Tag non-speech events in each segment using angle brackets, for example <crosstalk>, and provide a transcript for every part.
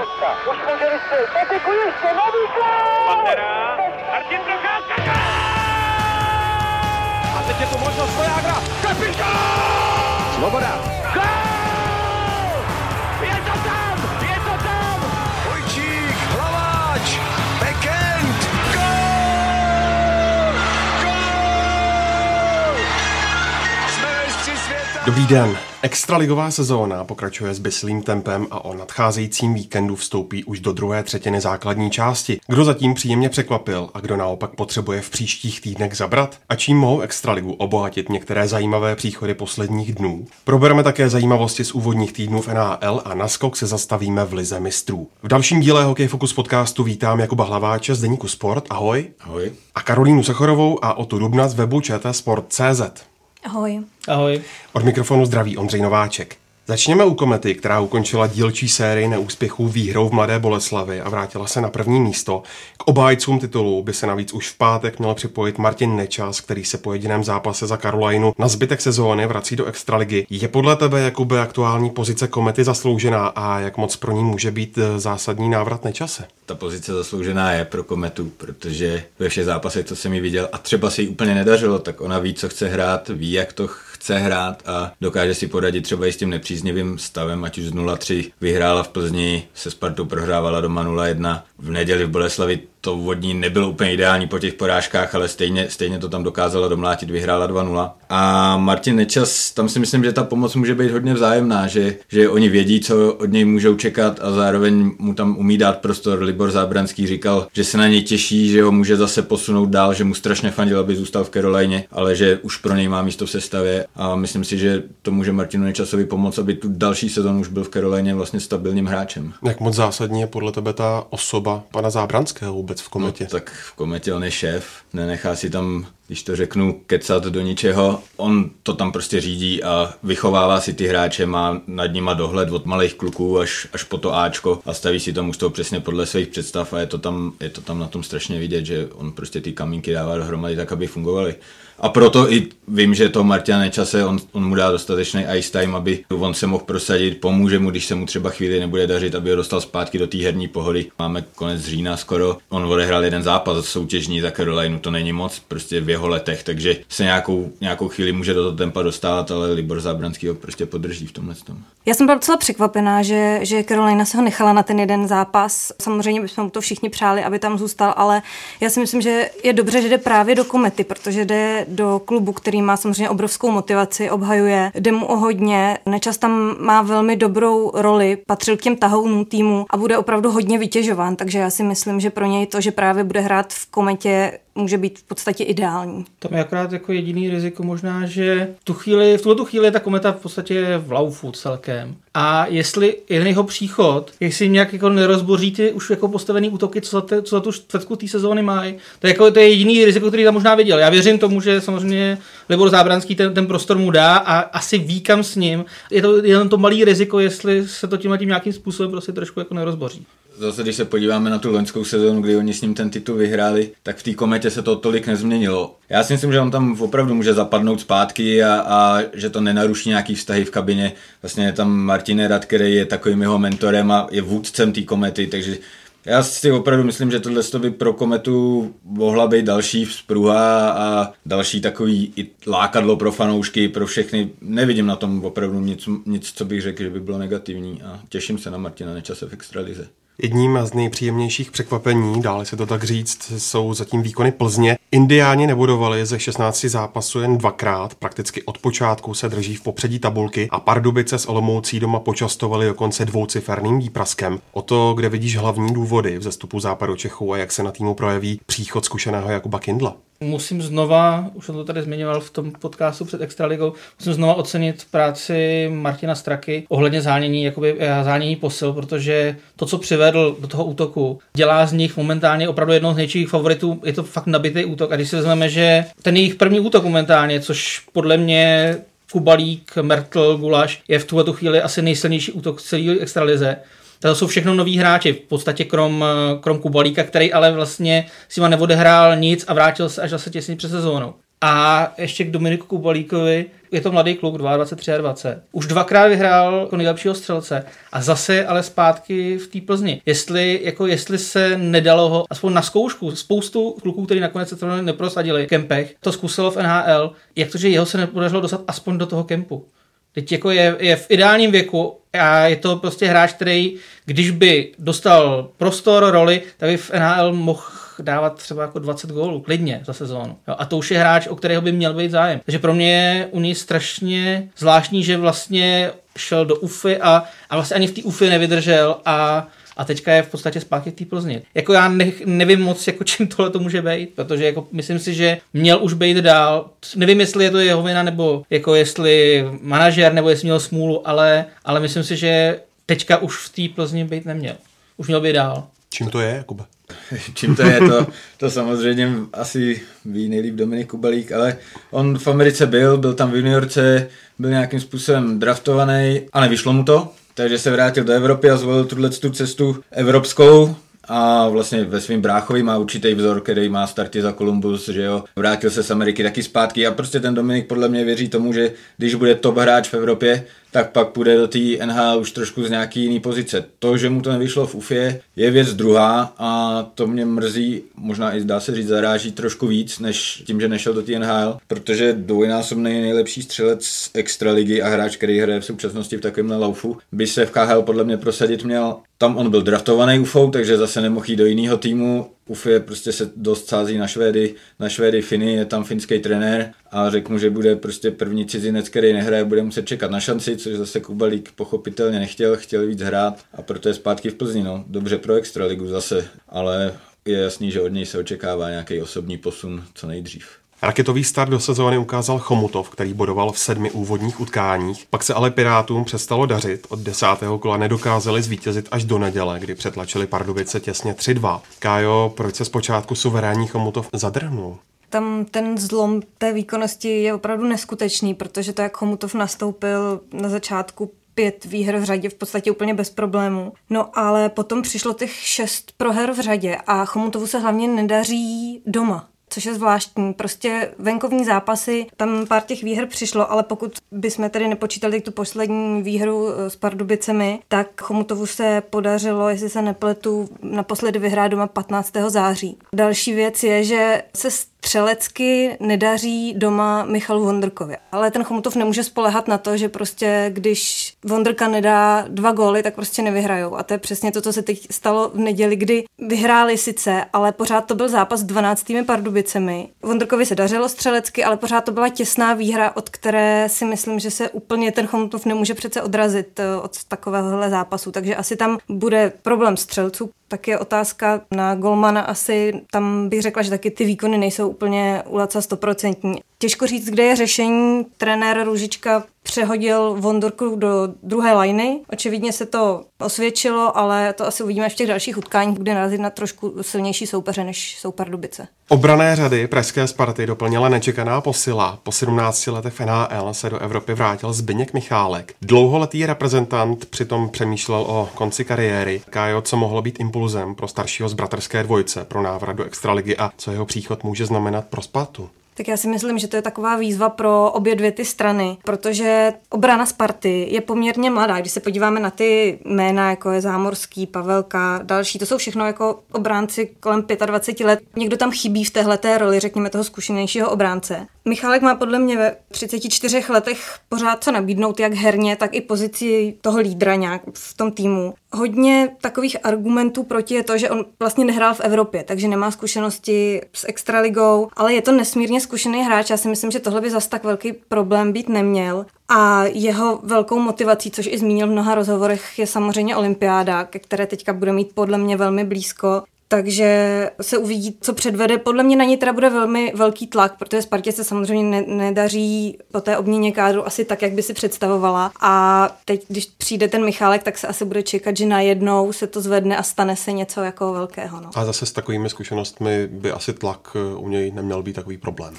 šestka. Už může vystřelit. Patiku ještě, nový gol! Pantera, Martin Procházka, A teď je tu možnost Vojágra. Kapitán! Svoboda. Gol! Je to tam! Je to tam! Vojčík, Hlaváč, Bekend, gol! Gol! Jsme mistři světa! Dobrý den. Extraligová sezóna pokračuje s byslým tempem a o nadcházejícím víkendu vstoupí už do druhé třetiny základní části. Kdo zatím příjemně překvapil a kdo naopak potřebuje v příštích týdnech zabrat? A čím mohou Extraligu obohatit některé zajímavé příchody posledních dnů? Probereme také zajímavosti z úvodních týdnů v NHL a naskok se zastavíme v Lize mistrů. V dalším díle Hokej Focus podcastu vítám Jakuba Hlaváče z Deníku Sport. Ahoj. Ahoj. A Karolínu Sachorovou a Otu Dubna z webu ČT Sport.cz. Ahoj. Ahoj. Od mikrofonu zdraví Ondřej Nováček. Začněme u Komety, která ukončila dílčí sérii neúspěchů výhrou v Mladé Boleslavi a vrátila se na první místo. K obhájcům titulu by se navíc už v pátek měl připojit Martin Nečas, který se po jediném zápase za Karolajnu na zbytek sezóny vrací do Extraligy. Je podle tebe, Jakube, aktuální pozice Komety zasloužená a jak moc pro ní může být eh, zásadní návrat Nečase? Ta pozice zasloužená je pro Kometu, protože ve všech zápasech, co jsem ji viděl, a třeba se jí úplně nedařilo, tak ona ví, co chce hrát, ví, jak to chce hrát a dokáže si poradit třeba i s tím nepříznivým stavem, ať už z 0-3 vyhrála v Plzni, se Spartou prohrávala doma 0-1, v neděli v Boleslavi to vodní nebylo úplně ideální po těch porážkách, ale stejně, stejně to tam dokázala domlátit, vyhrála 2-0. A Martin Nečas, tam si myslím, že ta pomoc může být hodně vzájemná, že, že oni vědí, co od něj můžou čekat a zároveň mu tam umí dát prostor. Libor Zábranský říkal, že se na něj těší, že ho může zase posunout dál, že mu strašně fandil, aby zůstal v Carolině, ale že už pro něj má místo v sestavě a myslím si, že to může Martinu Nečasovi pomoct, aby tu další sezonu už byl v Carolině vlastně stabilním hráčem. Jak moc zásadní je podle tebe ta osoba pana Zábranského vůbec v Kometě? No, tak v Kometě on je šéf, nenechá si tam když to řeknu, kecat do ničeho. On to tam prostě řídí a vychovává si ty hráče, má nad nima dohled od malých kluků až, až po to Ačko a staví si to mužstvo přesně podle svých představ a je to, tam, je to tam na tom strašně vidět, že on prostě ty kamínky dává dohromady tak, aby fungovaly. A proto i vím, že to Martina Nečase, on, on mu dá dostatečný ice time, aby on se mohl prosadit, pomůže mu, když se mu třeba chvíli nebude dařit, aby ho dostal zpátky do té herní pohody. Máme konec října skoro, on odehrál jeden zápas soutěžní za Carolinu, to není moc, prostě v jeho letech, takže se nějakou, nějakou chvíli může do toho tempa dostat, ale Libor Zábranský ho prostě podrží v tomhle tom. Já jsem byla docela překvapená, že, že Carolina se ho nechala na ten jeden zápas. Samozřejmě bychom mu to všichni přáli, aby tam zůstal, ale já si myslím, že je dobře, že jde právě do komety, protože jde do klubu, který má samozřejmě obrovskou motivaci, obhajuje, jde mu o hodně. Nečas tam má velmi dobrou roli, patřil k těm tahounům týmu a bude opravdu hodně vytěžován, takže já si myslím, že pro něj to, že právě bude hrát v kometě, může být v podstatě ideální. Tam je akorát jako jediný riziko možná, že tu chvíli, v tuto chvíli je ta kometa v podstatě v laufu celkem. A jestli jeden jeho příchod, jestli nějak jako nerozboří ty už jako postavený útoky, co za, te, co za tu čtvrtku té sezóny mají, to je, jako, to je jediný riziko, který tam možná viděl. Já věřím tomu, že samozřejmě Libor Zábranský ten, ten prostor mu dá a asi ví kam s ním. Je to jen to malý riziko, jestli se to tím tím nějakým způsobem prostě trošku jako nerozboří zase když se podíváme na tu loňskou sezónu, kdy oni s ním ten titul vyhráli, tak v té kometě se to tolik nezměnilo. Já si myslím, že on tam opravdu může zapadnout zpátky a, a že to nenaruší nějaký vztahy v kabině. Vlastně je tam Martin Rad, který je takovým jeho mentorem a je vůdcem té komety, takže já si opravdu myslím, že tohle by pro kometu mohla být další vzpruha a další takový i lákadlo pro fanoušky, pro všechny. Nevidím na tom opravdu nic, nic, co bych řekl, že by bylo negativní a těším se na Martina Nečase v extralize. Jedním z nejpříjemnějších překvapení, dále se to tak říct, jsou zatím výkony Plzně. Indiáni nebudovali ze 16 zápasů jen dvakrát, prakticky od počátku se drží v popředí tabulky a Pardubice s Olomoucí doma počastovali dokonce dvouciferným výpraskem. O to, kde vidíš hlavní důvody v zestupu západu Čechů a jak se na týmu projeví příchod zkušeného Jakuba Kindla. Musím znova, už jsem to tady zmiňoval v tom podcastu před Extraligou, musím znova ocenit práci Martina Straky ohledně zánění, jakoby eh, zánění posil, protože to, co přivedl do toho útoku, dělá z nich momentálně opravdu jednou z největších favoritů. Je to fakt nabitý útok. A když si vezmeme, že ten jejich první útok momentálně, což podle mě Kubalík, Mertl, Gulaš je v tuhle tu chvíli asi nejsilnější útok celé extralize, to jsou všechno noví hráči, v podstatě krom, krom Kubalíka, který ale vlastně si ma neodehrál nic a vrátil se až zase těsně před sezónou. A ještě k Dominiku Kubalíkovi, je to mladý kluk, 22, 23. Už dvakrát vyhrál jako nejlepšího střelce a zase ale zpátky v té Plzni. Jestli, jako jestli se nedalo ho aspoň na zkoušku, spoustu kluků, kteří nakonec se to neprosadili v kempech, to zkusilo v NHL, jak to, že jeho se nepodařilo dostat aspoň do toho kempu. Teď jako je, je v ideálním věku a je to prostě hráč, který, když by dostal prostor, roli, tak by v NHL mohl dávat třeba jako 20 gólů, klidně za sezónu. Jo, a to už je hráč, o kterého by měl být zájem. Takže pro mě je u něj strašně zvláštní, že vlastně šel do UFy a, a vlastně ani v té UFy nevydržel a a teďka je v podstatě zpátky v té Plzni. Jako já ne, nevím moc, jako čím tohle to může být, protože jako myslím si, že měl už být dál. Nevím, jestli je to jeho vina, nebo jako jestli manažer, nebo jestli měl smůlu, ale, ale myslím si, že teďka už v té Plzni být neměl. Už měl být dál. Čím to je, Jakube? <laughs> Čím to je, to, to samozřejmě asi ví nejlíp Dominik Kubalík, ale on v Americe byl, byl tam v juniorce, byl nějakým způsobem draftovaný a nevyšlo mu to, takže se vrátil do Evropy a zvolil tuhle tu cestu evropskou, a vlastně ve svým bráchovi má určitý vzor, který má starty za Columbus, že jo. Vrátil se z Ameriky taky zpátky a prostě ten Dominik podle mě věří tomu, že když bude top hráč v Evropě, tak pak půjde do té NHL už trošku z nějaký jiný pozice. To, že mu to nevyšlo v UFě, je věc druhá a to mě mrzí, možná i dá se říct, zaráží trošku víc, než tím, že nešel do té NHL, protože dvojnásobný nejlepší střelec extraligy a hráč, který hraje v současnosti v takovémhle laufu, by se v KHL podle mě prosadit měl. Tam on byl draftovaný UFO, takže zase nemohl jít do jiného týmu UFE prostě se dost sází na Švédy, na Švédy Finy, je tam finský trenér a řekl mu, že bude prostě první cizinec, který nehraje, bude muset čekat na šanci, což zase Kubalík pochopitelně nechtěl, chtěl víc hrát a proto je zpátky v Plzni, no. Dobře pro Extraligu zase, ale je jasný, že od něj se očekává nějaký osobní posun co nejdřív. Raketový start do sezóny ukázal Chomutov, který bodoval v sedmi úvodních utkáních. Pak se ale Pirátům přestalo dařit. Od desátého kola nedokázali zvítězit až do neděle, kdy přetlačili Pardubice těsně 3-2. Kájo, proč se zpočátku suverénní Chomutov zadrhnul? tam ten zlom té výkonnosti je opravdu neskutečný, protože to, jak Chomutov nastoupil na začátku pět výher v řadě v podstatě úplně bez problémů. No ale potom přišlo těch šest proher v řadě a Chomutovu se hlavně nedaří doma což je zvláštní. Prostě venkovní zápasy, tam pár těch výher přišlo, ale pokud bychom tedy nepočítali tu poslední výhru eh, s Pardubicemi, tak Chomutovu se podařilo, jestli se nepletu, naposledy vyhrát doma 15. září. Další věc je, že se střelecky nedaří doma Michalu Vondrkovi. Ale ten Chomutov nemůže spolehat na to, že prostě když Vondrka nedá dva góly, tak prostě nevyhrajou. A to je přesně to, co se teď stalo v neděli, kdy vyhráli sice, ale pořád to byl zápas s 12. Pardubicemi. Vondrkovi se dařilo střelecky, ale pořád to byla těsná výhra, od které si myslím, že se úplně ten Chomutov nemůže přece odrazit eh, od takovéhohle zápasu. Takže asi tam bude problém střelců, tak je otázka na Golmana asi, tam bych řekla, že taky ty výkony nejsou úplně u Laca stoprocentní. Těžko říct, kde je řešení. Trenér Růžička přehodil Vondorku do druhé liny. Očividně se to osvědčilo, ale to asi uvidíme v těch dalších utkáních, kde narazit na trošku silnější soupeře, než jsou Pardubice. Obrané řady pražské Sparty doplnila nečekaná posila. Po 17 letech NHL se do Evropy vrátil Zbyněk Michálek. Dlouholetý reprezentant přitom přemýšlel o konci kariéry. Kájo, co mohlo být impulzem pro staršího z bratrské dvojce pro návrat do extraligy a co jeho příchod může znamenat pro Spartu? Tak já si myslím, že to je taková výzva pro obě dvě ty strany, protože obrana Sparty je poměrně mladá. Když se podíváme na ty jména, jako je Zámorský, Pavelka, další, to jsou všechno jako obránci kolem 25 let. Někdo tam chybí v téhle roli, řekněme, toho zkušenějšího obránce. Michálek má podle mě ve 34 letech pořád co nabídnout, jak herně, tak i pozici toho lídra nějak v tom týmu. Hodně takových argumentů proti je to, že on vlastně nehrál v Evropě, takže nemá zkušenosti s extraligou, ale je to nesmírně zkušený hráč. Já si myslím, že tohle by zas tak velký problém být neměl. A jeho velkou motivací, což i zmínil v mnoha rozhovorech, je samozřejmě olympiáda, ke které teďka bude mít podle mě velmi blízko takže se uvidí, co předvede. Podle mě na ní teda bude velmi velký tlak, protože Spartě se samozřejmě ne- nedaří po té obměně kádru asi tak, jak by si představovala. A teď, když přijde ten Michálek, tak se asi bude čekat, že najednou se to zvedne a stane se něco jako velkého. No. A zase s takovými zkušenostmi by asi tlak eh, u něj neměl být takový problém.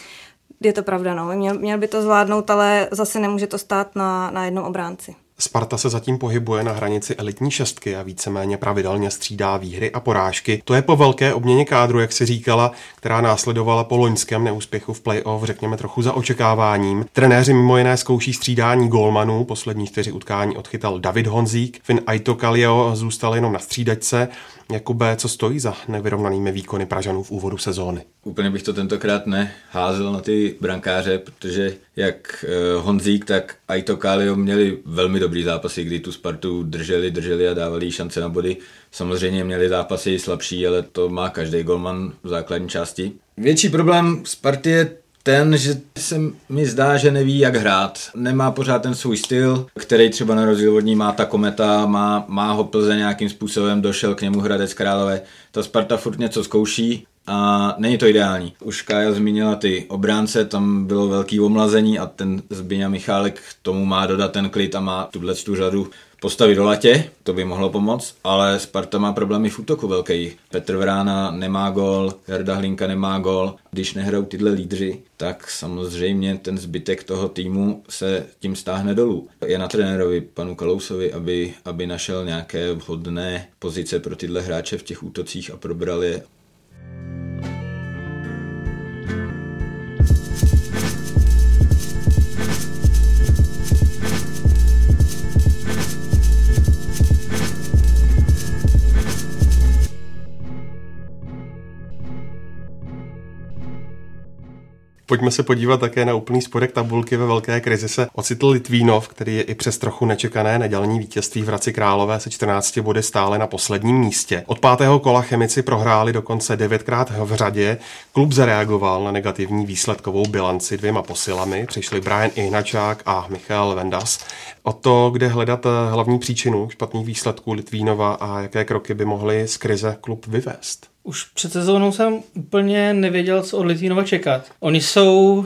Je to pravda, no. Měl, měl by to zvládnout, ale zase nemůže to stát na, na jednom obránci. Sparta se zatím pohybuje na hranici elitní šestky a víceméně pravidelně střídá výhry a porážky. To je po velké obměně kádru, jak si říkala, která následovala po loňském neúspěchu v playoff, řekněme trochu za očekáváním. Trenéři mimo jiné zkouší střídání golmanů, poslední čtyři utkání odchytal David Honzík, Finn Aito Kalio zůstal jenom na střídačce. Jakube, co stojí za nevyrovnanými výkony Pražanů v úvodu sezóny? Úplně bych to tentokrát neházel na ty brankáře, protože jak eh, Honzík, tak Aito Kalio měli velmi dobrý zápasy, kdy tu Spartu drželi, drželi a dávali šance na body. Samozřejmě měli zápasy slabší, ale to má každý golman v základní části. Větší problém Sparty je ten, že se mi zdá, že neví, jak hrát. Nemá pořád ten svůj styl, který třeba na rozdíl od ní má ta kometa, má, má ho Plze nějakým způsobem, došel k němu Hradec Králové. Ta Sparta furt něco zkouší, a není to ideální. Už Kája zmínila ty obránce, tam bylo velký omlazení a ten Zbyňa Michálek tomu má dodat ten klid a má tuhle tu řadu postavit do latě, to by mohlo pomoct, ale Sparta má problémy v útoku velký. Petr Vrána nemá gol, Jarda Hlinka nemá gol. Když nehrajou tyhle lídři, tak samozřejmě ten zbytek toho týmu se tím stáhne dolů. Je na trenérovi panu Kalousovi, aby, aby našel nějaké vhodné pozice pro tyhle hráče v těch útocích a probral je Pojďme se podívat také na úplný spodek tabulky ve velké krizi se ocitl Litvínov, který je i přes trochu nečekané nedělní vítězství v Hradci Králové se 14 body stále na posledním místě. Od pátého kola chemici prohráli dokonce devětkrát v řadě. Klub zareagoval na negativní výsledkovou bilanci dvěma posilami. Přišli Brian Ihnačák a Michal Vendas. O to, kde hledat hlavní příčinu špatných výsledků Litvínova a jaké kroky by mohly z krize klub vyvést. Už před sezónou jsem úplně nevěděl, co od Litvínova čekat. Oni jsou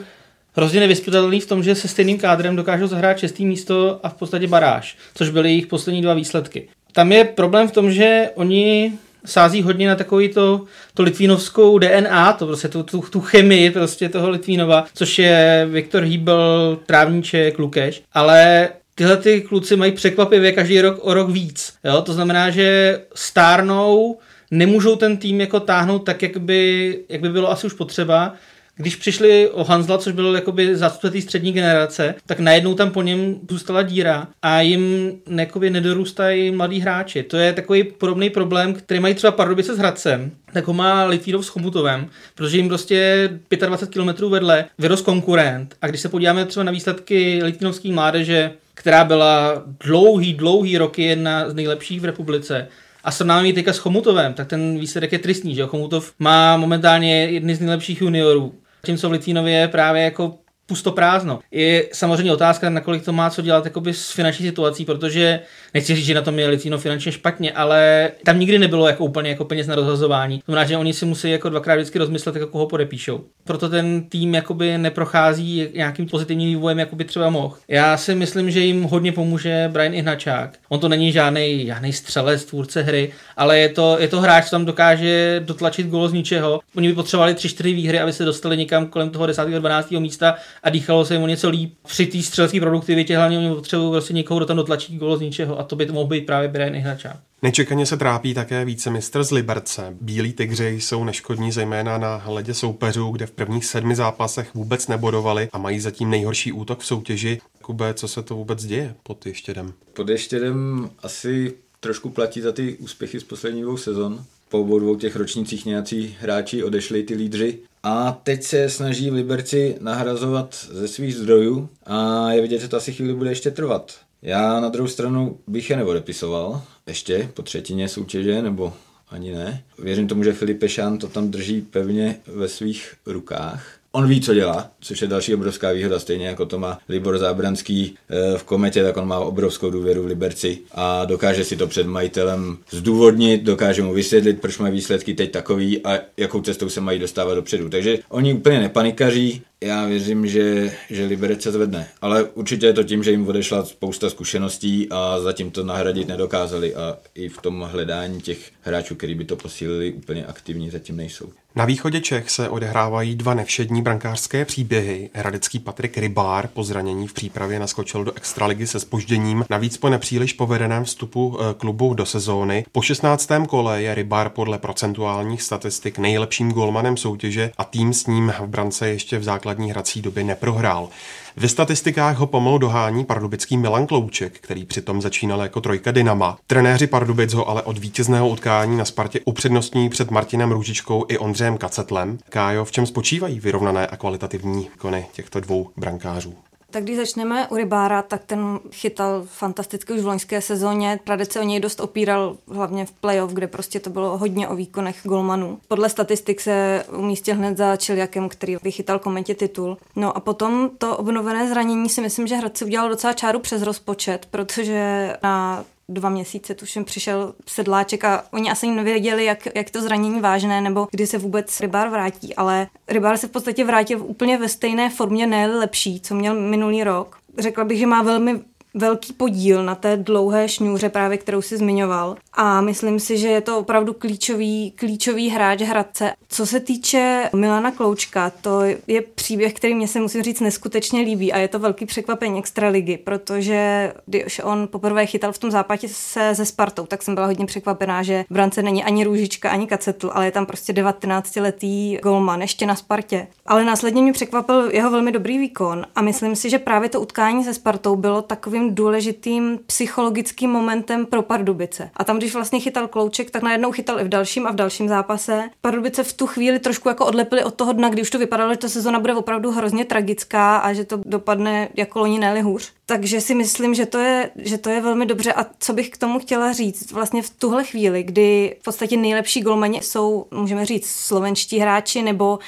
hrozně nevyspytatelný v tom, že se stejným kádrem dokážou zahrát čestý místo a v podstatě baráž, což byly jejich poslední dva výsledky. Tam je problém v tom, že oni sází hodně na takový to, to litvínovskou DNA, to prostě tu, tu, tu chemii prostě toho Litvínova, což je Viktor Hýbel, Trávníček, Lukeš, ale tyhle ty kluci mají překvapivě každý rok o rok víc. Jo? To znamená, že stárnou, nemůžou ten tým jako táhnout tak, jak by, jak by bylo asi už potřeba. Když přišli o Hanzla, což byl jakoby zástupce střední generace, tak najednou tam po něm zůstala díra a jim jakoby nedorůstají mladí hráči. To je takový podobný problém, který mají třeba Pardubice s Hradcem, tak ho má Litvínov s Chomutovem, protože jim prostě 25 km vedle vyrost konkurent. A když se podíváme třeba na výsledky Litvínovské mládeže, která byla dlouhý, dlouhý roky jedna z nejlepších v republice, a srovnáme ji teďka s Chomutovem, tak ten výsledek je tristní, že Chomutov má momentálně jedny z nejlepších juniorů, co v Litvínově je právě jako pusto prázdno. Je samozřejmě otázka, nakolik to má co dělat jakoby s finanční situací, protože nechci říct, že na tom je Litvíno finančně špatně, ale tam nikdy nebylo jako úplně jako peněz na rozhazování. To znamená, že oni si musí jako dvakrát vždycky rozmyslet, jako koho podepíšou. Proto ten tým jakoby neprochází nějakým pozitivním vývojem, jako by třeba mohl. Já si myslím, že jim hodně pomůže Brian Ihnačák. On to není žádný žádný střelec, tvůrce hry, ale je to, je to hráč, co tam dokáže dotlačit gol z ničeho. Oni by potřebovali 3-4 výhry, aby se dostali někam kolem toho 10. 12. místa a dýchalo se jim o něco líp. Při té střelecké produktivitě hlavně oni potřebují prostě někoho, kdo tam dotlačí gol z ničeho a to by to mohl být právě Brian Ihnačák. Nečekaně se trápí také více mistr z Liberce. Bílí tygři jsou neškodní zejména na hledě soupeřů, kde v prvních sedmi zápasech vůbec nebodovali a mají zatím nejhorší útok v soutěži. Kube, co se to vůbec děje pod Ještědem? Pod Ještědem asi trošku platí za ty úspěchy z posledních dvou sezon. Po obou dvou těch ročnících nějací hráči odešli ty lídři a teď se snaží v Liberci nahrazovat ze svých zdrojů a je vidět, že to asi chvíli bude ještě trvat. Já na druhou stranu bych je neodepisoval ještě po třetině soutěže, nebo ani ne. Věřím tomu, že Filip Pešán to tam drží pevně ve svých rukách on ví, co dělá, což je další obrovská výhoda, stejně jako to má Libor Zábranský eh, v Kometě, tak on má obrovskou důvěru v Liberci a dokáže si to před majitelem zdůvodnit, dokáže mu vysvětlit, proč mají výsledky teď takový a jakou cestou se mají dostávat dopředu. Takže oni úplně nepanikaří, Já věřím, že, že Liberec se zvedne, ale určitě je to tím, že jim odešla spousta zkušeností a zatím to nahradit nedokázali a i v tom hledání těch hráčů, který by to posílili, úplně aktivní zatím nejsou. Na východě Čech se odehrávají dva nevšední brankářské příběhy. Hradecký Patrik Rybár po zranění v přípravě naskočil do extraligy se spožděním, navíc po nepříliš povedeném vstupu eh, klubu do sezóny. Po 16. kole je Rybár podle procentuálních statistik nejlepším golmanem soutěže a tým s ním v brance ještě v základní hrací době neprohrál. Ve statistikách ho pomalu dohání pardubický Milan Klouček, který přitom začínal jako trojka Dynama. Trenéři Pardubic ho ale od vítězného utkání na Spartě upřednostní před Martinem Růžičkou i Ondřejem Kacetlem. Kájo, v čem spočívají vyrovnané a kvalitativní kony těchto dvou brankářů? Tak když začneme u Rybára, tak ten chytal fantasticky už v loňské sezóně. Tradice o něj dost opíral, hlavně v playoff, kde prostě to bylo hodně o výkonech golmanů. Podle statistik se umístil hned za Čiliakem, který vychytal komentě titul. No a potom to obnovené zranění si myslím, že Hradci udělal docela čáru přes rozpočet, protože na dva měsíce, tuším, přišel sedláček a oni asi nevěděli, jak, jak to zranění vážné, nebo kdy se vůbec rybár vrátí, ale rybár se v podstatě vrátil úplně ve stejné formě, ne lepší, co měl minulý rok. Řekla bych, že má velmi velký podíl na té dlouhé šňůře, právě kterou si zmiňoval. A myslím si, že je to opravdu klíčový, klíčový hráč Hradce. Co se týče Milana Kloučka, to je příběh, který mě se musím říct neskutečně líbí a je to velký překvapení extraligy, protože když on poprvé chytal v tom zápatě se ze Spartou, tak jsem byla hodně překvapená, že v brance není ani Růžička, ani Kacetl, ale je tam prostě 19-letý golman ještě na Spartě. Ale následně mě překvapil jeho velmi dobrý výkon a myslím si, že právě to utkání se Spartou bylo takovým důležitým psychologickým momentem pro Pardubice. A tam, když vlastně chytal klouček, tak najednou chytal i v dalším a v dalším zápase. Pardubice v tu chvíli trošku jako odlepili od toho dna, kdy už to vypadalo, že ta sezona bude opravdu hrozně tragická a že to dopadne jako loni ne hůř. Takže si myslím, že to, je, že to je velmi dobře. A co bych k tomu chtěla říct, vlastně v tuhle chvíli, kdy v podstatě nejlepší golmani jsou, můžeme říct, slovenští hráči nebo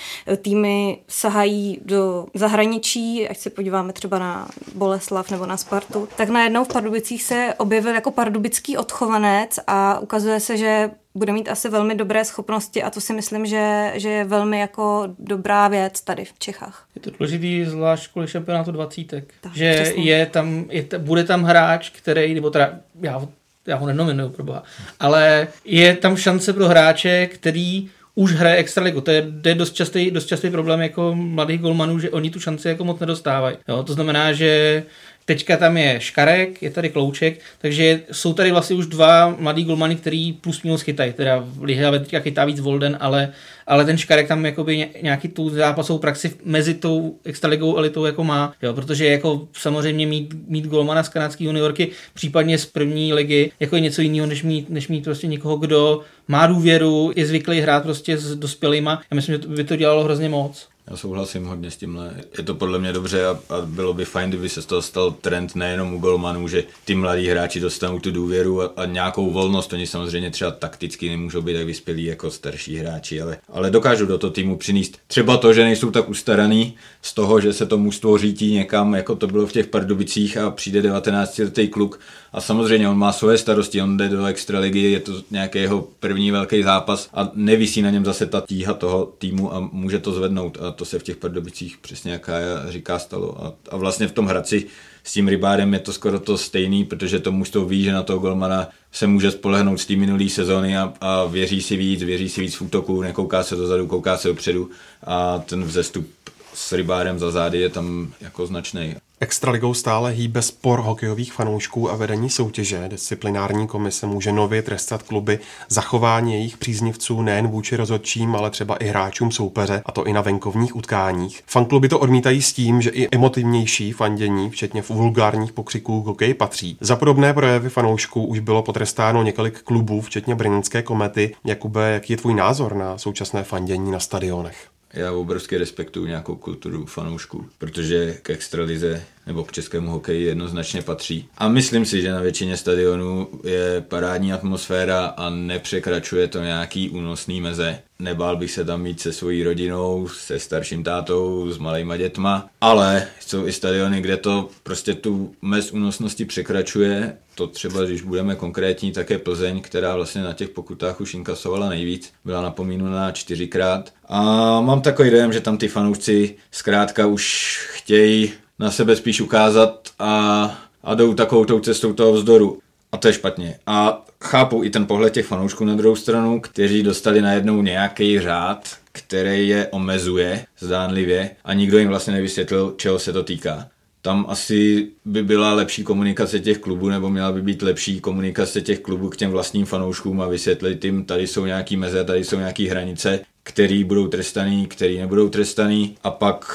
týmy sahají do zahraničí, ať se podíváme třeba na Boleslav nebo na Spartu, tak najednou v Pardubicích se objevil jako pardubický odchovanec a ukazuje se, že bude mít asi velmi dobré schopnosti a to si myslím, že, že je velmi jako dobrá věc tady v Čechách. Je to důležitý zvlášť kvůli šampionátu dvacítek, tak, že přesně. je tam, je, bude tam hráč, který, nebo teda já, já ho nenominuju pro boha, ale je tam šance pro hráče, který už hraje extraligu. To je, to je dost, častý, dost častý problém jako mladých golmanů, že oni tu šanci jako moc nedostávají. Jo, to znamená, že Teďka tam je Škarek, je tady Klouček, takže jsou tady vlastně už dva mladí golmany, který plus minus chytají. Teda Lihe teďka chytá víc Volden, ale, ale ten Škarek tam jakoby nějaký tu zápasovou praxi mezi tou extraligou elitou jako má, jo, protože jako samozřejmě mít, mít golmana z kanadské juniorky, případně z první ligy, jako je něco jiného, než mít, než mít prostě někoho, kdo má důvěru, je zvyklý hrát prostě s dospělýma. Já myslím, že by to dělalo hrozně moc. Já souhlasím hodně s tímhle. Je to podle mě dobře a, a bylo by fajn, kdyby se z toho stal trend nejenom u golmanů, že ty mladí hráči dostanou tu důvěru a, a nějakou volnost. Oni samozřejmě třeba takticky nemůžou být tak vyspělí jako starší hráči, ale, ale dokážou do toho týmu přinést třeba to, že nejsou tak ustaraný z toho, že se to mužstvo řítí někam, jako to bylo v těch Pardubicích a přijde 19 letý kluk a samozřejmě on má svoje starosti, on jde do extraligy, je to nějaký jeho první velký zápas a nevisí na něm zase ta tíha toho týmu a může to zvednout a to se v těch Pardubicích přesně jaká říká stalo. A, a vlastně v tom Hradci s tím rybárem je to skoro to stejný, protože to mužstvo ví, že na toho golmana se může spolehnout z té minulé sezóny a, a, věří si víc, věří si víc v útoku, nekouká se dozadu, kouká se dopředu a ten vzestup s rybárem za zády je tam jako značný. Extraligou stále hýbe spor hokejových fanoušků a vedení soutěže. Disciplinární komise může nově trestat kluby zachování jejich příznivců nejen vůči rozhodčím, ale třeba i hráčům soupeře, a to i na venkovních utkáních. Fankluby to odmítají s tím, že i emotivnější fandění, včetně vulgárních pokřiků hokej patří. Za podobné projevy fanoušků už bylo potrestáno několik klubů, včetně Brněnské komety. Jakube, jaký je tvůj názor na současné fandění na stadionech? Já obrovsky respektuju nějakou kulturu fanoušků, protože k extralize nebo k českému hokeji jednoznačně patří. A myslím si, že na většině stadionů je parádní atmosféra a nepřekračuje to nějaký únosný meze. Nebál bych se tam mít se svojí rodinou, se starším tátou, s malýma dětma, ale jsou i stadiony, kde to prostě tu mez únosnosti překračuje. To třeba, když budeme konkrétní, také Plzeň, která vlastně na těch pokutách už inkasovala nejvíc, byla napomínuná čtyřikrát. A mám takový dojem, že tam ty fanoušci zkrátka už chtějí na sebe spíš ukázat a, a jdou takovou tou cestou toho vzdoru. A to je špatně. A chápu i ten pohled těch fanoušků na druhou stranu, kteří dostali najednou nějaký řád, který je omezuje zdánlivě a nikdo jim vlastně nevysvětlil, čeho se to týká. Tam asi by byla lepší komunikace těch klubů, nebo měla by být lepší komunikace těch klubů k těm vlastním fanouškům a vysvětlit jim, tady jsou nějaký meze, tady jsou nějaké hranice, který budou trestaný, který nebudou trestaný a pak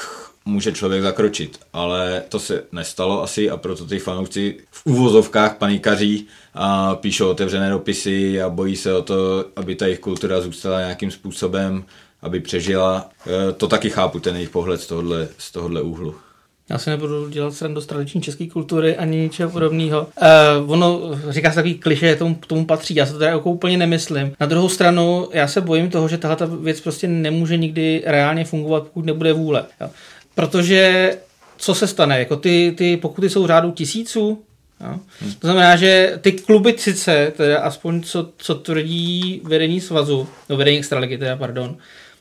může člověk zakročit, ale to se nestalo asi a proto ty fanoušci v úvozovkách panikaří a píšou otevřené dopisy a bojí se o to, aby ta jejich kultura zůstala nějakým způsobem, aby přežila. E, to taky chápu, ten jejich pohled z tohohle, z tohohle úhlu. Já si nebudu dělat srandu z tradiční české kultury ani ničeho podobného. Uh, ono, říká se takový kliše, tomu, tomu patří, já se to teda jako úplně nemyslím. Na druhou stranu, já se bojím toho, že tahle věc prostě nemůže nikdy reálně fungovat, pokud nebude vůle. Jo. Protože co se stane? Jako ty, ty pokuty jsou řádu tisíců, Jo. To znamená, že ty kluby sice, teda aspoň co, co tvrdí vedení svazu, no vedení extraligy teda, pardon,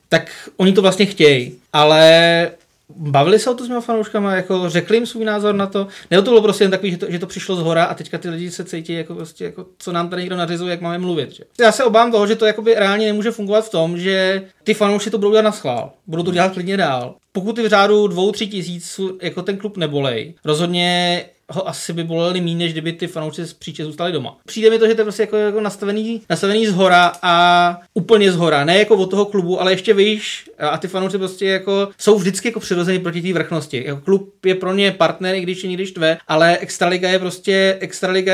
tak oni to vlastně chtějí, ale bavili se o to s těma fanouškama, jako řekli jim svůj názor na to, nebo to bylo prostě jen takový, že to, že to přišlo z hora a teďka ty lidi se cítí jako prostě, jako co nám tady někdo nařizuje, jak máme mluvit. Že? Já se obávám toho, že to jakoby reálně nemůže fungovat v tom, že ty fanoušci to budou dělat na schvál, budou to dělat klidně dál. Pokud ty v řádu dvou, tři tisíc jako ten klub nebolej, rozhodně ho asi by boleli méně, než kdyby ty fanoušci z příče zůstali doma. Přijde mi to, že to je prostě jako, jako nastavený, nastavený z hora a úplně z hora, ne jako od toho klubu, ale ještě výš a ty fanoušci prostě jako jsou vždycky jako přirození proti té vrchnosti. Jako klub je pro ně partner, i když je někdy štve, ale extraliga je prostě extraliga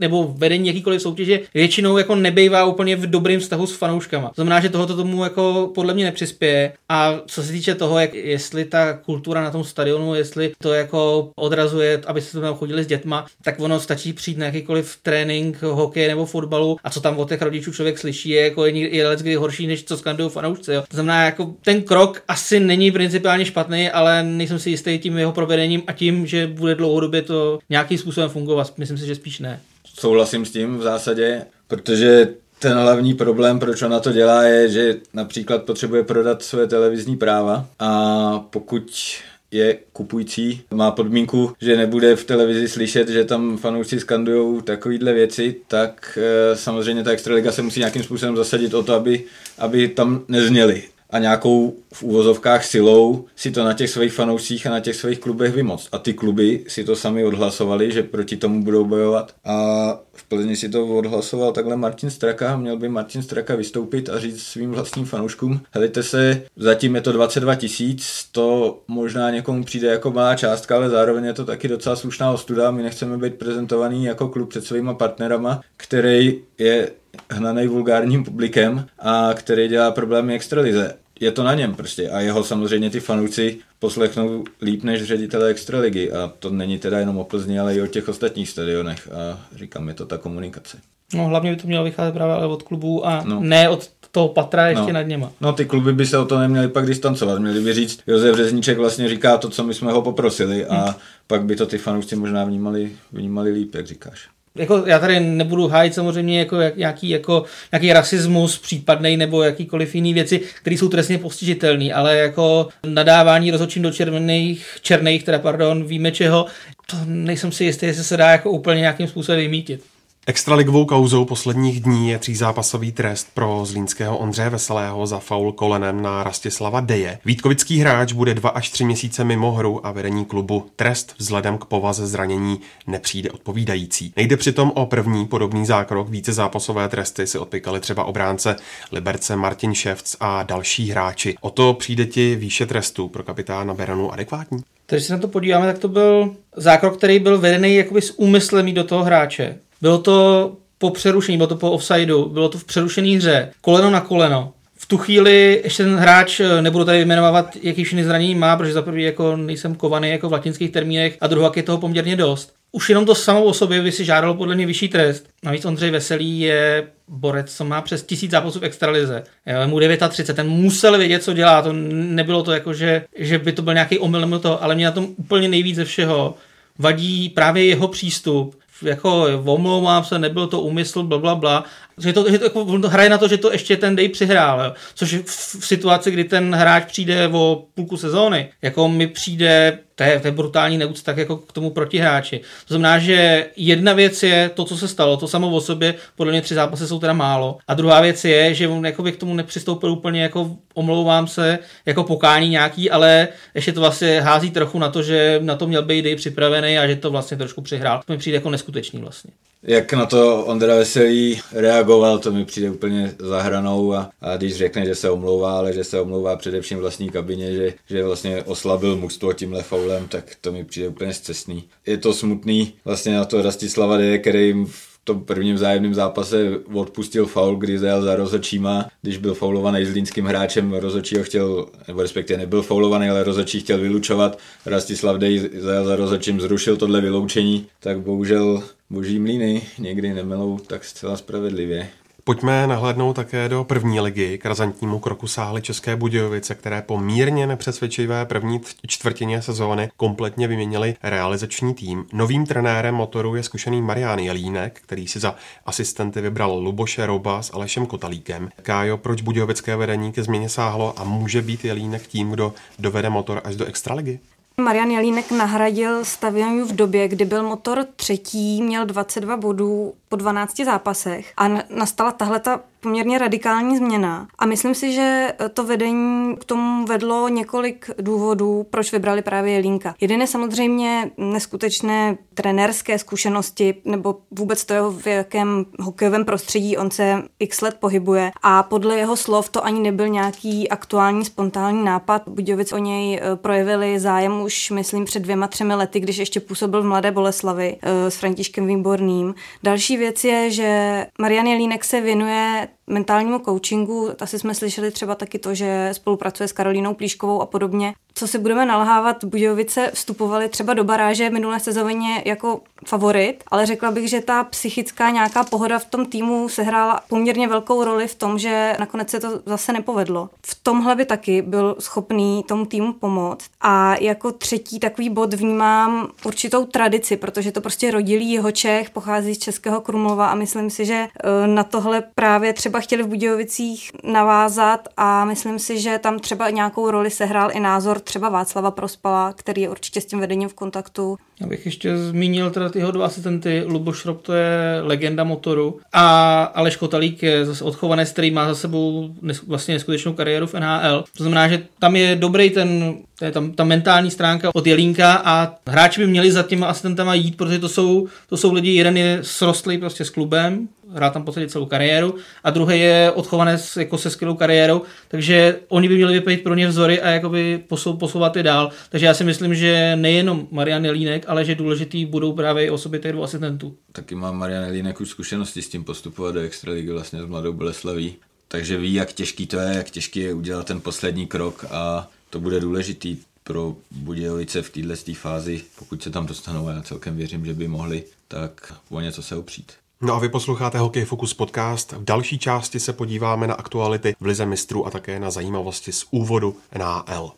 nebo vedení jakýkoliv soutěže většinou jako nebejvá úplně v dobrém vztahu s fanouškama. To znamená, že tohoto tomu jako podle mě nepřispěje. A co se týče toho, jak, jestli ta kultura na tom stadionu, jestli to jako odrazuje, aby se tam chodili s dětma, tak ono stačí přijít na jakýkoliv trénink, hokej nebo fotbalu a co tam od těch rodičů člověk slyší, je jako je, je kdy horší, než co skandují fanoušci. Jo. To znamená, jako ten krok asi není principiálně špatný, ale nejsem si jistý tím jeho provedením a tím, že bude dlouhodobě to nějakým způsobem fungovat. Myslím si, že spíš ne. Souhlasím s tím v zásadě, protože ten hlavní problém, proč ona to dělá, je, že například potřebuje prodat své televizní práva a pokud je kupující, má podmínku, že nebude v televizi slyšet, že tam fanoušci skandují takovýhle věci, tak e, samozřejmě ta Extraliga se musí nějakým způsobem zasadit o to, aby, aby tam nezněli a nějakou v úvozovkách silou si to na těch svých fanoušcích a na těch svých klubech vymoct. A ty kluby si to sami odhlasovali, že proti tomu budou bojovat. A v Plzni si to odhlasoval takhle Martin Straka. Měl by Martin Straka vystoupit a říct svým vlastním fanouškům, helejte se, zatím je to 22 tisíc, to možná někomu přijde jako malá částka, ale zároveň je to taky docela slušná ostuda. My nechceme být prezentovaný jako klub před svýma partnerama, který je hnaný vulgárním publikem a který dělá problémy extralize. Je to na něm prostě a jeho samozřejmě ty fanouci poslechnou líp než ředitele extraligy a to není teda jenom o Plzni, ale i o těch ostatních stadionech a říkám, je to ta komunikace. No hlavně by to mělo vycházet právě ale od klubů a no. ne od toho patra ještě no. nad něma. No ty kluby by se o to neměli pak distancovat, měli by říct, Josef Řezníček vlastně říká to, co my jsme ho poprosili a hmm. pak by to ty fanoušci možná vnímali, vnímali líp, jak říkáš jako já tady nebudu hájit samozřejmě jako jak, nějaký, jako, nějaký rasismus případný nebo jakýkoliv jiný věci, které jsou trestně postižitelné, ale jako nadávání rozhodčím do červených, černých, teda pardon, víme čeho, to nejsem si jistý, jestli se dá jako úplně nějakým způsobem vymítit. Extraligovou kauzou posledních dní je třízápasový trest pro zlínského Ondřeje Veselého za faul kolenem na Rastislava Deje. Vítkovický hráč bude dva až tři měsíce mimo hru a vedení klubu trest vzhledem k povaze zranění nepřijde odpovídající. Nejde přitom o první podobný zákrok, více zápasové tresty si odpykali třeba obránce Liberce Martin Ševc a další hráči. O to přijde ti výše trestu pro kapitána Beranu adekvátní? Takže se na to podíváme, tak to byl zákrok, který byl vedený jakoby s úmyslem do toho hráče. Bylo to po přerušení, bylo to po offsideu, bylo to v přerušené hře, koleno na koleno. v tu chvíli ještě ten hráč, eh, nebudu tady vyjmenovat, jaký všechny zranění má, protože za prvý jako nejsem kovaný jako v latinských termínech a druhá je toho poměrně dost. Už jenom to samo o sobě by si žádalo podle mě vyšší trest. Navíc Ondřej Veselý je borec, co má přes tisíc zápasů v extralize. Je mu 39, ten musel vědět, co dělá. To nebylo to jako, že, že by to byl nějaký omyl nebo to, ale mě na tom úplně nejvíc ze všeho vadí právě jeho přístup jako omlouvám se, nebyl to úmysl, bla, bla, bla. Že to, že to jako, hraje na to, že to ještě ten dej přihrál, jo. což v, v, situaci, kdy ten hráč přijde o půlku sezóny, jako mi přijde, to je, to je brutální neúcta tak jako k tomu protihráči. To znamená, že jedna věc je to, co se stalo, to samo o sobě, podle mě tři zápasy jsou teda málo. A druhá věc je, že on jako by k tomu nepřistoupil úplně jako omlouvám se, jako pokání nějaký, ale ještě to vlastně hází trochu na to, že na to měl být připravený a že to vlastně trošku přihrál. To mi přijde jako neskutečný vlastně. Jak na to Ondra Veselý reagoval, to mi přijde úplně zahranou a, a když řekne, že se omlouvá, ale že se omlouvá především vlastní kabině, že, že vlastně oslabil mužstvo tímhle faulem, tak to mi přijde úplně zcestný. Je to smutný vlastně na to Rastislava D, který v tom prvním zájemném zápase odpustil faul, kdy zajel za rozočíma, když byl faulovaný s línským hráčem, rozočí ho chtěl, nebo respektive nebyl faulovaný, ale rozočí chtěl vylučovat, Rastislav Dej zajel za rozočím, zrušil tohle vyloučení, tak bohužel boží mlíny někdy nemelou tak zcela spravedlivě. Pojďme nahlédnout také do první ligy. K razantnímu kroku sáhly České Budějovice, které po mírně nepřesvědčivé první čtvrtině sezóny kompletně vyměnili realizační tým. Novým trenérem motoru je zkušený Marián Jelínek, který si za asistenty vybral Luboše Roba s Alešem Kotalíkem. Kájo, proč budějovické vedení ke změně sáhlo a může být Jelínek tím, kdo dovede motor až do extraligy? Marian Jelínek nahradil Stavianu v době, kdy byl motor třetí, měl 22 bodů po 12 zápasech. A nastala tahle ta poměrně radikální změna. A myslím si, že to vedení k tomu vedlo několik důvodů, proč vybrali právě Jelínka. Jeden je samozřejmě neskutečné trenérské zkušenosti, nebo vůbec to, v jakém hokejovém prostředí on se x let pohybuje. A podle jeho slov to ani nebyl nějaký aktuální, spontánní nápad. Budějovic o něj eh, projevili zájem už, myslím, před dvěma, třemi lety, když ještě působil v Mladé Boleslavi eh, s Františkem Výborným. Další věc je, že Marian Jelínek se věnuje mentálnímu coachingu. Asi jsme slyšeli třeba taky to, že spolupracuje s Karolínou Plíškovou a podobně. Co si budeme nalhávat, Budějovice vstupovali třeba do baráže minulé sezóně jako favorit, ale řekla bych, že ta psychická nějaká pohoda v tom týmu sehrála poměrně velkou roli v tom, že nakonec se to zase nepovedlo. V tomhle by taky byl schopný tomu týmu pomoct. A jako třetí takový bod vnímám určitou tradici, protože to prostě rodilý jeho Čech, pochází z Českého Krumlova a myslím si, že eh, na tohle právě třeba chtěli v Budějovicích navázat a myslím si, že tam třeba nějakou roli sehrál i názor třeba Václava Prospala, který je určitě s tím vedením v kontaktu. Já bych ještě zmínil teda tyho dva asistenty. Luboš Rob to je legenda motoru a Aleš Kotalík je zase odchovaný, který má za sebou vlastně neskutečnou kariéru v NHL. To znamená, že tam je dobrý ten to je tam ta mentální stránka od Jelínka a hráči by měli za těma asistentama jít, protože to jsou, to jsou lidi, jeden je srostlý prostě s klubem, hrál tam podstatě celou kariéru a druhý je odchovanec jako se skvělou kariérou, takže oni by měli vypojit pro ně vzory a jakoby posou, posouvat je dál. Takže já si myslím, že nejenom Marian Jelínek, ale že důležitý budou právě osoby těch dvou asistentů. Taky má Marian Jelínek už zkušenosti s tím postupovat do extraligy vlastně s Mladou Boleslaví. Takže ví, jak těžký to je, jak těžký je udělat ten poslední krok a to bude důležitý pro Budějovice v této fázi, pokud se tam dostanou, a já celkem věřím, že by mohli, tak o něco se opřít. No a vy posloucháte Hokej Focus podcast. V další části se podíváme na aktuality v Lize mistrů a také na zajímavosti z úvodu NHL.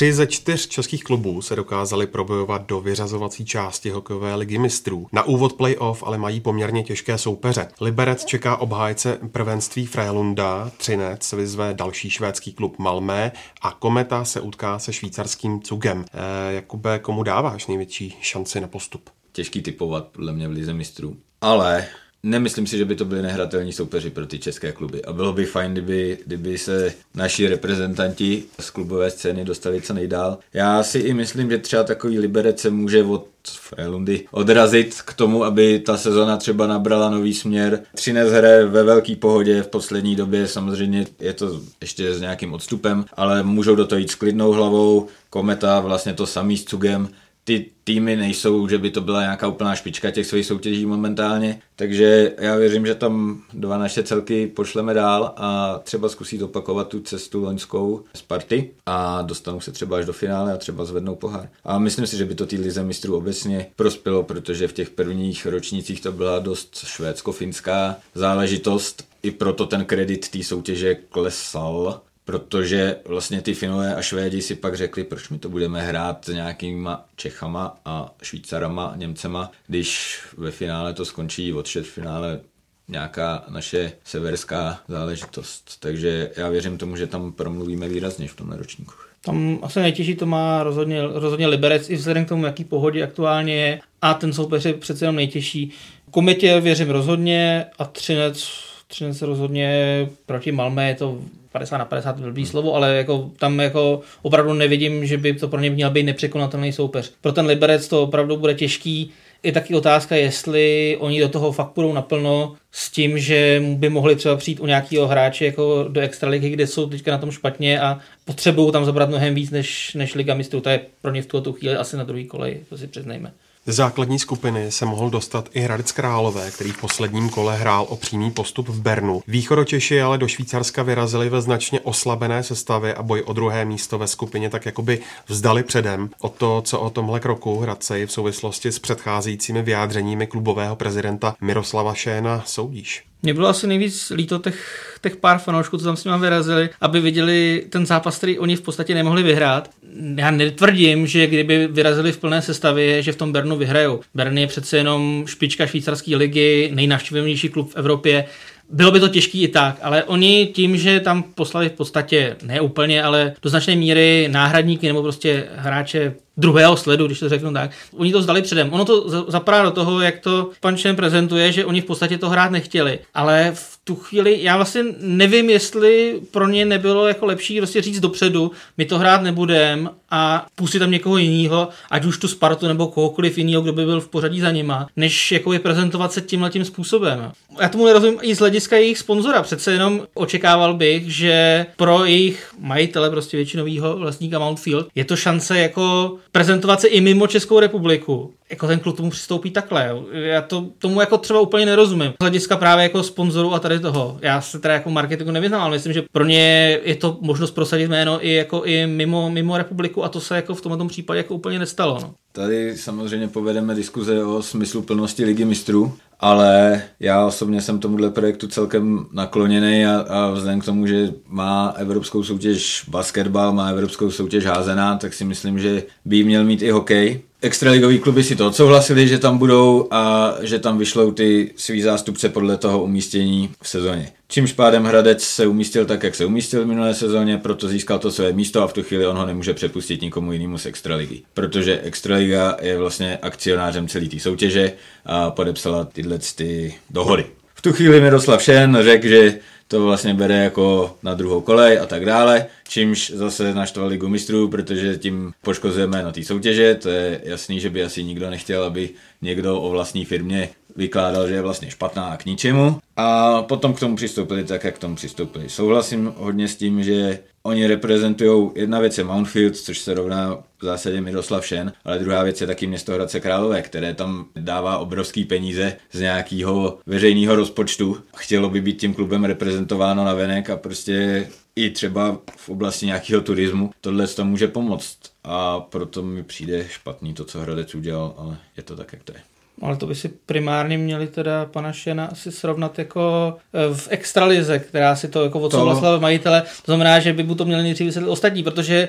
Tři ze čtyř českých klubů se dokázali probojovat do vyřazovací části hokejové ligy mistrů. Na úvod playoff ale mají poměrně těžké soupeře. Liberec čeká obhájce prvenství Frélunda, Třinec vyzve další švédský klub Malmé a Kometa se utká se švýcarským Cugem. E, Jakube, komu dáváš největší šanci na postup? Těžký typovat podle mě v lize mistrů. Ale nemyslím si, že by to byly nehratelní soupeři pro ty české kluby. A bylo by fajn, kdyby, kdyby se naši reprezentanti z klubové scény dostali co nejdál. Já si i myslím, že třeba takový Liberec se může od Frelundy odrazit k tomu, aby ta sezona třeba nabrala nový směr. Třinec hraje ve velké pohodě v poslední době, samozřejmě je to ještě s nějakým odstupem, ale můžou do toho jít s klidnou hlavou. Kometa vlastně to samý s Cugem ty týmy nejsou, že by to byla nějaká úplná špička těch svých soutěží momentálně, takže já věřím, že tam dva naše celky pošleme dál a třeba zkusí opakovat tu cestu loňskou z party a dostanou se třeba až do finále a třeba zvednou pohár. A myslím si, že by to té lize mistrů obecně prospělo, protože v těch prvních ročnících to byla dost švédsko-finská záležitost, i proto ten kredit té soutěže klesal protože vlastně ty Finové a Švédi si pak řekli, proč my to budeme hrát s nějakýma Čechama a Švýcarama, Němcema, když ve finále to skončí od finále nějaká naše severská záležitost. Takže já věřím tomu, že tam promluvíme výrazně v tomhle ročníku. Tam asi nejtěžší to má rozhodně, rozhodně Liberec i vzhledem k tomu, jaký pohodě aktuálně je a ten soupeř je přece jenom nejtěžší. Kometě věřím rozhodně a Třinec, Třinec rozhodně proti Malmé je to 50 na 50 blbý hmm. slovo, ale jako tam jako opravdu nevidím, že by to pro ně měl být nepřekonatelný soupeř. Pro ten Liberec to opravdu bude těžký. Je taky otázka, jestli oni do toho fakt půjdou naplno s tím, že by mohli třeba přijít u nějakého hráče jako do extraligy, kde jsou teďka na tom špatně a potřebují tam zabrat mnohem víc než, než Liga mistrů. To je pro ně v tuto chvíli asi na druhý kolej, to si přiznejme. Z základní skupiny se mohl dostat i Hradec Králové, který v posledním kole hrál o přímý postup v Bernu. Východočeši ale do Švýcarska vyrazili ve značně oslabené sestavě a boj o druhé místo ve skupině tak jakoby vzdali předem. O to, co o tomhle kroku Hradcej v souvislosti s předcházejícími vyjádřeními klubového prezidenta Miroslava Šéna soudíš? Mně bylo asi nejvíc líto těch, těch pár fanoušků, co tam s nimi vyrazili, aby viděli ten zápas, který oni v podstatě nemohli vyhrát. Já netvrdím, že kdyby vyrazili v plné sestavě, že v tom Bernu vyhrajou. Bern je přece jenom špička švýcarské ligy, nejnavštěvenější klub v Evropě. Bylo by to těžký i tak, ale oni tím, že tam poslali v podstatě ne úplně, ale do značné míry náhradníky nebo prostě hráče druhého sledu, když to řeknu tak. Oni to zdali předem. Ono to zapadá do toho, jak to pan Čen prezentuje, že oni v podstatě to hrát nechtěli. Ale v tu chvíli já vlastně nevím, jestli pro ně nebylo jako lepší prostě říct dopředu, my to hrát nebudem a pustit tam někoho jiného, ať už tu Spartu nebo kohokoliv jiného, kdo by byl v pořadí za nima, než jako je prezentovat se tímhle tím způsobem. Já tomu nerozumím i z hlediska jejich sponzora. Přece jenom očekával bych, že pro jejich majitele, prostě většinového vlastníka Mountfield, je to šance jako prezentovat se i mimo Českou republiku. Jako ten klub tomu přistoupí takhle. Já to, tomu jako třeba úplně nerozumím. Z hlediska právě jako sponzoru a tady toho. Já se teda jako marketingu nevyznám, ale myslím, že pro ně je to možnost prosadit jméno i jako i mimo, mimo republiku a to se jako v tomto případě jako úplně nestalo. No. Tady samozřejmě povedeme diskuze o smyslu plnosti ligy mistrů, ale já osobně jsem tomuhle projektu celkem nakloněný a, a vzhledem k tomu, že má evropskou soutěž basketbal, má evropskou soutěž házená, tak si myslím, že by měl mít i hokej. Extraligový kluby si to odsouhlasili, že tam budou a že tam vyšlou ty svý zástupce podle toho umístění v sezóně. Čímž pádem Hradec se umístil tak, jak se umístil v minulé sezóně, proto získal to své místo a v tu chvíli on ho nemůže přepustit nikomu jinému z Extraligy. Protože Extraliga je vlastně akcionářem celé té soutěže a podepsala tyhle ty dohody. V tu chvíli Miroslav Šen řekl, že to vlastně bere jako na druhou kolej a tak dále, čímž zase naštval ligu mistrů, protože tím poškozujeme na té soutěže, to je jasný, že by asi nikdo nechtěl, aby někdo o vlastní firmě vykládal, že je vlastně špatná a k ničemu. A potom k tomu přistoupili tak, jak k tomu přistoupili. Souhlasím hodně s tím, že oni reprezentují, jedna věc je Mountfield, což se rovná v zásadě Miroslav Šen, ale druhá věc je taky město Hradce Králové, které tam dává obrovský peníze z nějakého veřejného rozpočtu. Chtělo by být tím klubem reprezentováno na venek a prostě i třeba v oblasti nějakého turismu tohle to může pomoct. A proto mi přijde špatný to, co Hradec udělal, ale je to tak, jak to je. Ale to by si primárně měli teda pana Šena asi srovnat jako eh, v extralize, která si to jako odsouhlasila to... majitele. To znamená, že by mu to měli nejdřív vysvětlit ostatní, protože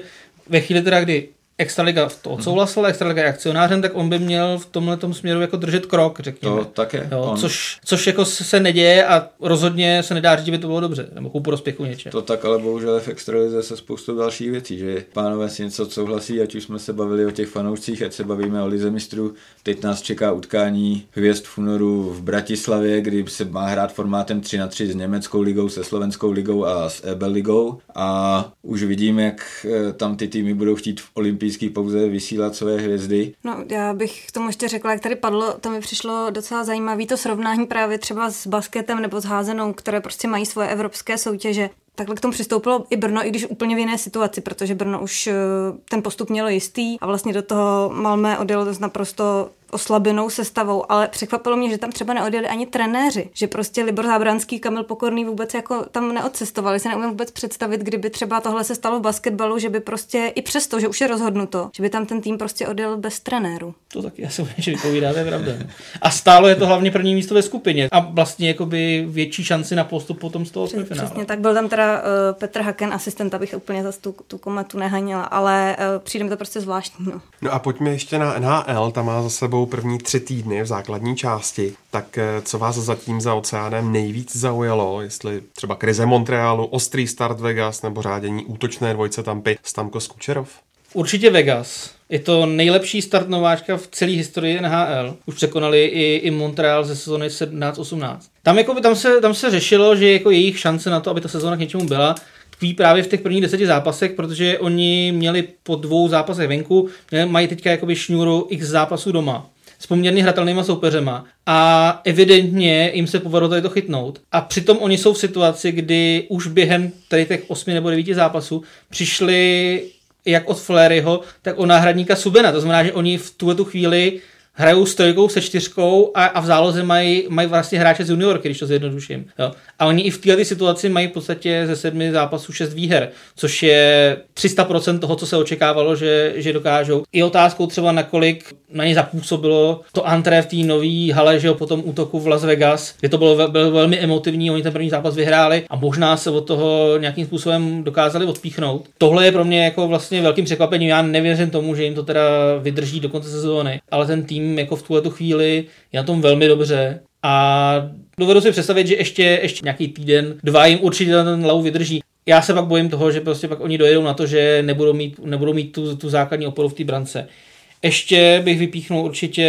ve chvíli teda, kdy Extraliga to odsouhlasila, Extraliga je akcionářem, tak on by měl v tomhle směru jako držet krok, řekněme. To tak je. Jo, On- což, což jako se neděje a rozhodně se nedá říct, že by to bylo dobře, nebo ku prospěchu něčeho. To tak, ale bohužel v extralize se spoustu dalších věcí, že pánové si něco souhlasí, ať už jsme se bavili o těch fanoušcích, ať se bavíme o Lize mistrů. Teď nás čeká utkání hvězd v únoru v Bratislavě, kdy se má hrát formátem 3 na 3 s německou ligou, se slovenskou ligou a s EBL ligou. A už vidím, jak eh, tam ty týmy budou chtít v olympijské pauze vysílat své hvězdy. No, já bych k tomu ještě řekla, jak tady padlo, to mi přišlo docela zajímavé to srovnání právě třeba s basketem nebo s házenou, které prostě mají svoje evropské soutěže. Takhle k tomu přistoupilo i Brno, i když úplně v jiné situaci, protože Brno už eh, ten postup mělo jistý a vlastně do toho Malmé odjelo s naprosto oslabenou sestavou, ale překvapilo mě, že tam třeba neodjeli ani trenéři, že prostě Libor Zábranský, Kamil Pokorný vůbec jako tam neodcestovali. Si neumím vůbec představit, kdyby třeba tohle se stalo v basketbalu, že by prostě i přesto, že už je rozhodnuto, že by tam ten tým prostě odjel bez trenéru. To taky asi že vypovídá, to je pravda. A stálo je to hlavně první místo ve skupině a vlastně jakoby větší šanci na postup potom z toho semifinále. Přesně tak, byl tam teda uh, Petr Haken, asistent, abych úplně zase tu, tu kometu nehanila, ale uh, přijde mi to prostě zvláštní. No. No a pojďme ještě na NHL, tam má za sebou první tři týdny v základní části. Tak eh, co vás zatím za oceánem nejvíc zaujalo, jestli třeba krize Montrealu, ostrý start Vegas nebo řádění útočné dvojce Tampy Stamkos Kučerov? Určitě Vegas. Je to nejlepší start nováčka v celé historii NHL. Už překonali i, i Montreal ze sezóny 17-18. Tam, jako, tam, se, tam se řešilo, že jako jejich šance na to, aby ta sezóna k něčemu byla, tkví právě v těch prvních deseti zápasech, protože oni měli po dvou zápasech venku, mají teďka jakoby šňůru x zápasů doma s poměrně hratelnýma soupeřema a evidentně jim se povedlo tady to chytnout. A přitom oni jsou v situaci, kdy už během tady těch osmi nebo devíti zápasů přišli jak od Fleryho, tak od náhradníka Subena. To znamená, že oni v tuhle tu chvíli hrajou s trojkou, se čtyřkou a, a v záloze mají, mají vlastně hráče z juniorky, když to zjednoduším. Jo. A oni i v této situaci mají v podstatě ze sedmi zápasů šest výher, což je 300% toho, co se očekávalo, že, že dokážou. I otázkou třeba, nakolik na ně zapůsobilo to antré v té nový hale, že jo, po tom útoku v Las Vegas, kde to bylo, bylo velmi emotivní, oni ten první zápas vyhráli a možná se od toho nějakým způsobem dokázali odpíchnout. Tohle je pro mě jako vlastně velkým překvapením. Já nevěřím tomu, že jim to teda vydrží do konce sezóny, ale ten tým jako v tuhle tu chvíli je na tom velmi dobře a dovedu si představit, že ještě, ještě nějaký týden, dva jim určitě ten lau vydrží. Já se pak bojím toho, že prostě pak oni dojedou na to, že nebudou mít, nebudou mít tu, tu základní oporu v té brance. Ještě bych vypíchnul určitě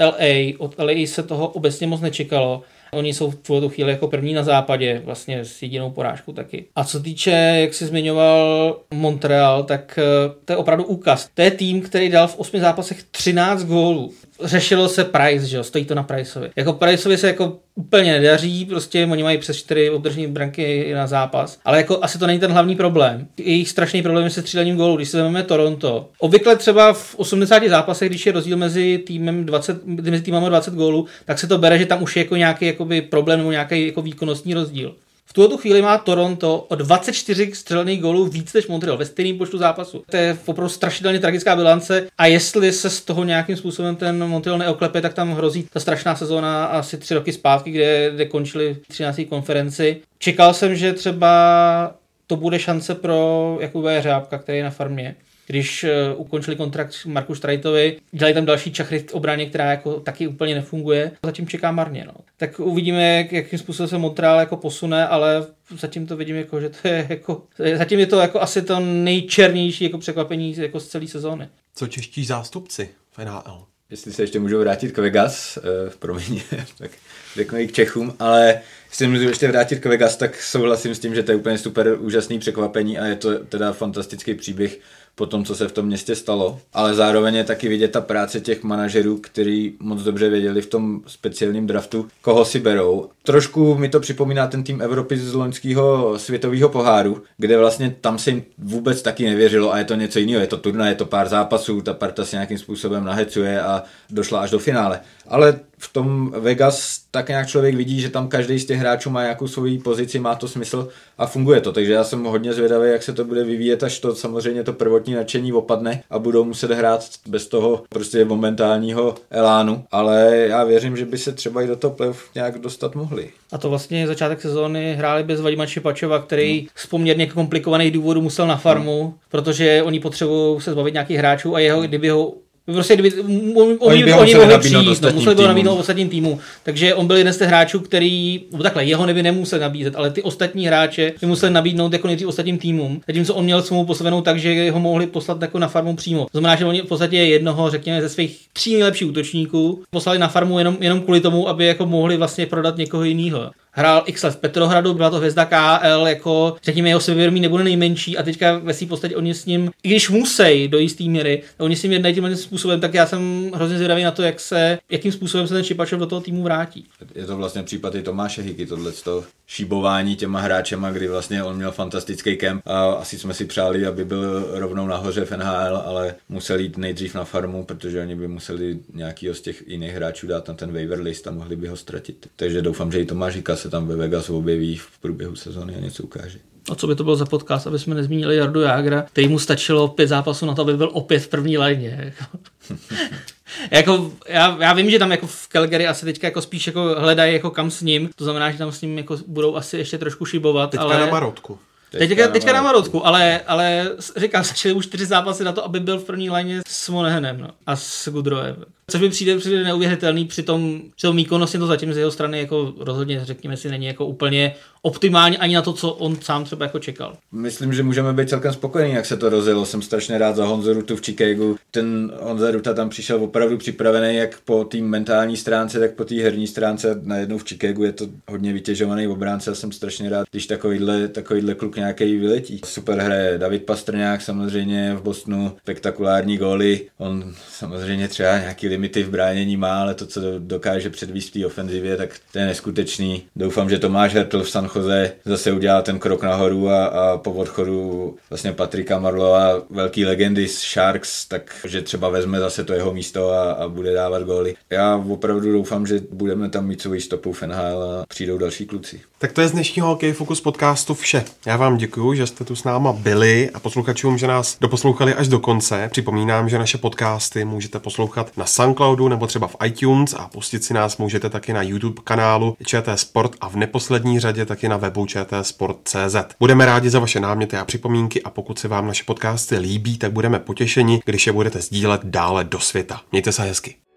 LA. Od LA se toho obecně moc nečekalo. Oni jsou v tuhle chvíli jako první na západě, vlastně s jedinou porážkou taky. A co týče, jak jsi zmiňoval Montreal, tak eh, to je opravdu úkaz. To je tým, který dal v osmi zápasech 13 gólů. Řešilo se Price, že jo, stojí to na Priceovi. Jako Priceovi se jako úplně nedaří, prostě oni mají přes 4 obdržené branky na zápas, ale jako asi to není ten hlavní problém. Jejich strašný problém je se střílením gólů, když se vezmeme Toronto. Obvykle třeba v 80 zápasech, když je rozdíl mezi týmem 20, mezi týmama 20 gólů, tak se to bere, že tam už je jako nějaký jakoby problém nebo nějaký jako výkonnostní rozdíl. V tuto chvíli má Toronto o 24 střelených gólů víc než Montreal ve stejném počtu zápasů. To je opravdu strašidelně tragická bilance a jestli se z toho nějakým způsobem ten Montreal neoklepe, tak tam hrozí ta strašná sezóna asi tři roky zpátky, kde, kde končili 13. konferenci. Čekal jsem, že třeba to bude šance pro Jakuba Řábka, který je na farmě když uh, ukončili kontrakt Marku Štrajtovi, dělají tam další čachry v obraně, která jako taky úplně nefunguje. Zatím čeká marně. No. Tak uvidíme, jak, jakým způsobem se Montreal jako posune, ale zatím to vidím jako, že to je jako, zatím je to jako asi to nejčernější jako překvapení jako z celé sezóny. Co čeští zástupci v NHL? Jestli se ještě můžu vrátit k Vegas, eh, promiň, <laughs> tak řeknu i k Čechům, ale jestli můžu ještě vrátit k Vegas, tak souhlasím s tím, že to je úplně super úžasný překvapení a je to teda fantastický příběh po tom, co se v tom městě stalo. Ale zároveň je taky vidět ta práce těch manažerů, kteří moc dobře věděli v tom speciálním draftu, koho si berou. Trošku mi to připomíná ten tým Evropy z loňského světového poháru, kde vlastně tam se jim vůbec taky nevěřilo a je to něco jiného. Je to turnaj, je to pár zápasů, ta parta se nějakým způsobem nahecuje a došla až do finále. Ale v tom Vegas tak nějak člověk vidí, že tam každý z těch hráčů má nějakou svoji pozici, má to smysl a funguje to. Takže já jsem hodně zvědavý, jak se to bude vyvíjet, až to samozřejmě to prvotní nadšení opadne a budou muset hrát bez toho prostě momentálního elánu. Ale já věřím, že by se třeba i do toho playoff nějak dostat mohli. A to vlastně začátek sezóny hráli bez Vadima Čipačova, který z poměrně komplikovaných důvodů musel na farmu, protože oni potřebují se zbavit nějakých hráčů a jeho, kdyby ho Prostě kdyby, oni, oni, by ho oni mohli přijít, no, museli by ho nabídnout ostatním týmu. Takže on byl jeden z těch hráčů, který, nebo takhle, jeho neby nemusel nabízet, ale ty ostatní hráče by museli nabídnout jako nejdřív ostatním týmům. Zatímco on měl smlouvu postavenou tak, že ho mohli poslat jako na farmu přímo. To znamená, že oni v podstatě jednoho, řekněme, ze svých tří nejlepších útočníků poslali na farmu jenom, jenom kvůli tomu, aby jako mohli vlastně prodat někoho jiného hrál x let v Petrohradu, byla to hvězda KL, jako řekněme jeho sebevědomí nebude nejmenší a teďka ve svým podstatě oni s ním, i když musí do jisté míry, oni s ním jednají tímhle způsobem, tak já jsem hrozně zvědavý na to, jak se, jakým způsobem se ten Čipačov do toho týmu vrátí. Je to vlastně případ i Tomáše Hiky, tohle šíbování těma hráčema, kdy vlastně on měl fantastický kemp a asi jsme si přáli, aby byl rovnou nahoře v NHL, ale musel jít nejdřív na farmu, protože oni by museli nějakýho z těch jiných hráčů dát na ten waiver list a mohli by ho ztratit. Takže doufám, že i Tomáš Hika se tam ve Vegas objeví v průběhu sezóny a něco ukáže. A co by to bylo za podcast, aby jsme nezmínili Jardu Jágra, který mu stačilo pět zápasů na to, aby byl opět v první léně. <laughs> jako, já, já, vím, že tam jako v Calgary asi teďka jako spíš jako hledají jako kam s ním, to znamená, že tam s ním jako budou asi ještě trošku šibovat. Teďka ale... na Marotku. Teďka, teďka na Marotku, ale, ale říkám, stačily už čtyři zápasy na to, aby byl v první léně s Monehenem no, a s Gudrojem. Což mi přijde, přijde neuvěřitelný, při tom, při tom výkonnostně to zatím z jeho strany jako rozhodně, řekněme si, není jako úplně optimální ani na to, co on sám třeba jako čekal. Myslím, že můžeme být celkem spokojení, jak se to rozjelo. Jsem strašně rád za Honzu Rutu v Chicagu. Ten Honza Ruta tam přišel opravdu připravený jak po té mentální stránce, tak po té herní stránce. Najednou v Chicagu je to hodně vytěžovaný obránce a jsem strašně rád, když takovýhle, takovýhle kluk nějaký vyletí. Super hraje David Pastrňák samozřejmě v Bostonu, spektakulární góly. On samozřejmě třeba nějaký limity v bránění má, ale to, co dokáže předvíst v té ofenzivě, tak to je neskutečný. Doufám, že Tomáš Hertl v San Jose zase udělá ten krok nahoru a, a po odchodu vlastně Patrika Marlova, velký legendy z Sharks, takže třeba vezme zase to jeho místo a, a bude dávat góly. Já opravdu doufám, že budeme tam mít svou stopu v NHL a přijdou další kluci. Tak to je z dnešního Hokej Focus podcastu vše. Já vám děkuji, že jste tu s náma byli a posluchačům, že nás doposlouchali až do konce. Připomínám, že naše podcasty můžete poslouchat na SoundCloudu nebo třeba v iTunes a pustit si nás můžete taky na YouTube kanálu ČT Sport a v neposlední řadě taky na webu čtsport.cz. Budeme rádi za vaše náměty a připomínky a pokud se vám naše podcasty líbí, tak budeme potěšeni, když je budete sdílet dále do světa. Mějte se hezky.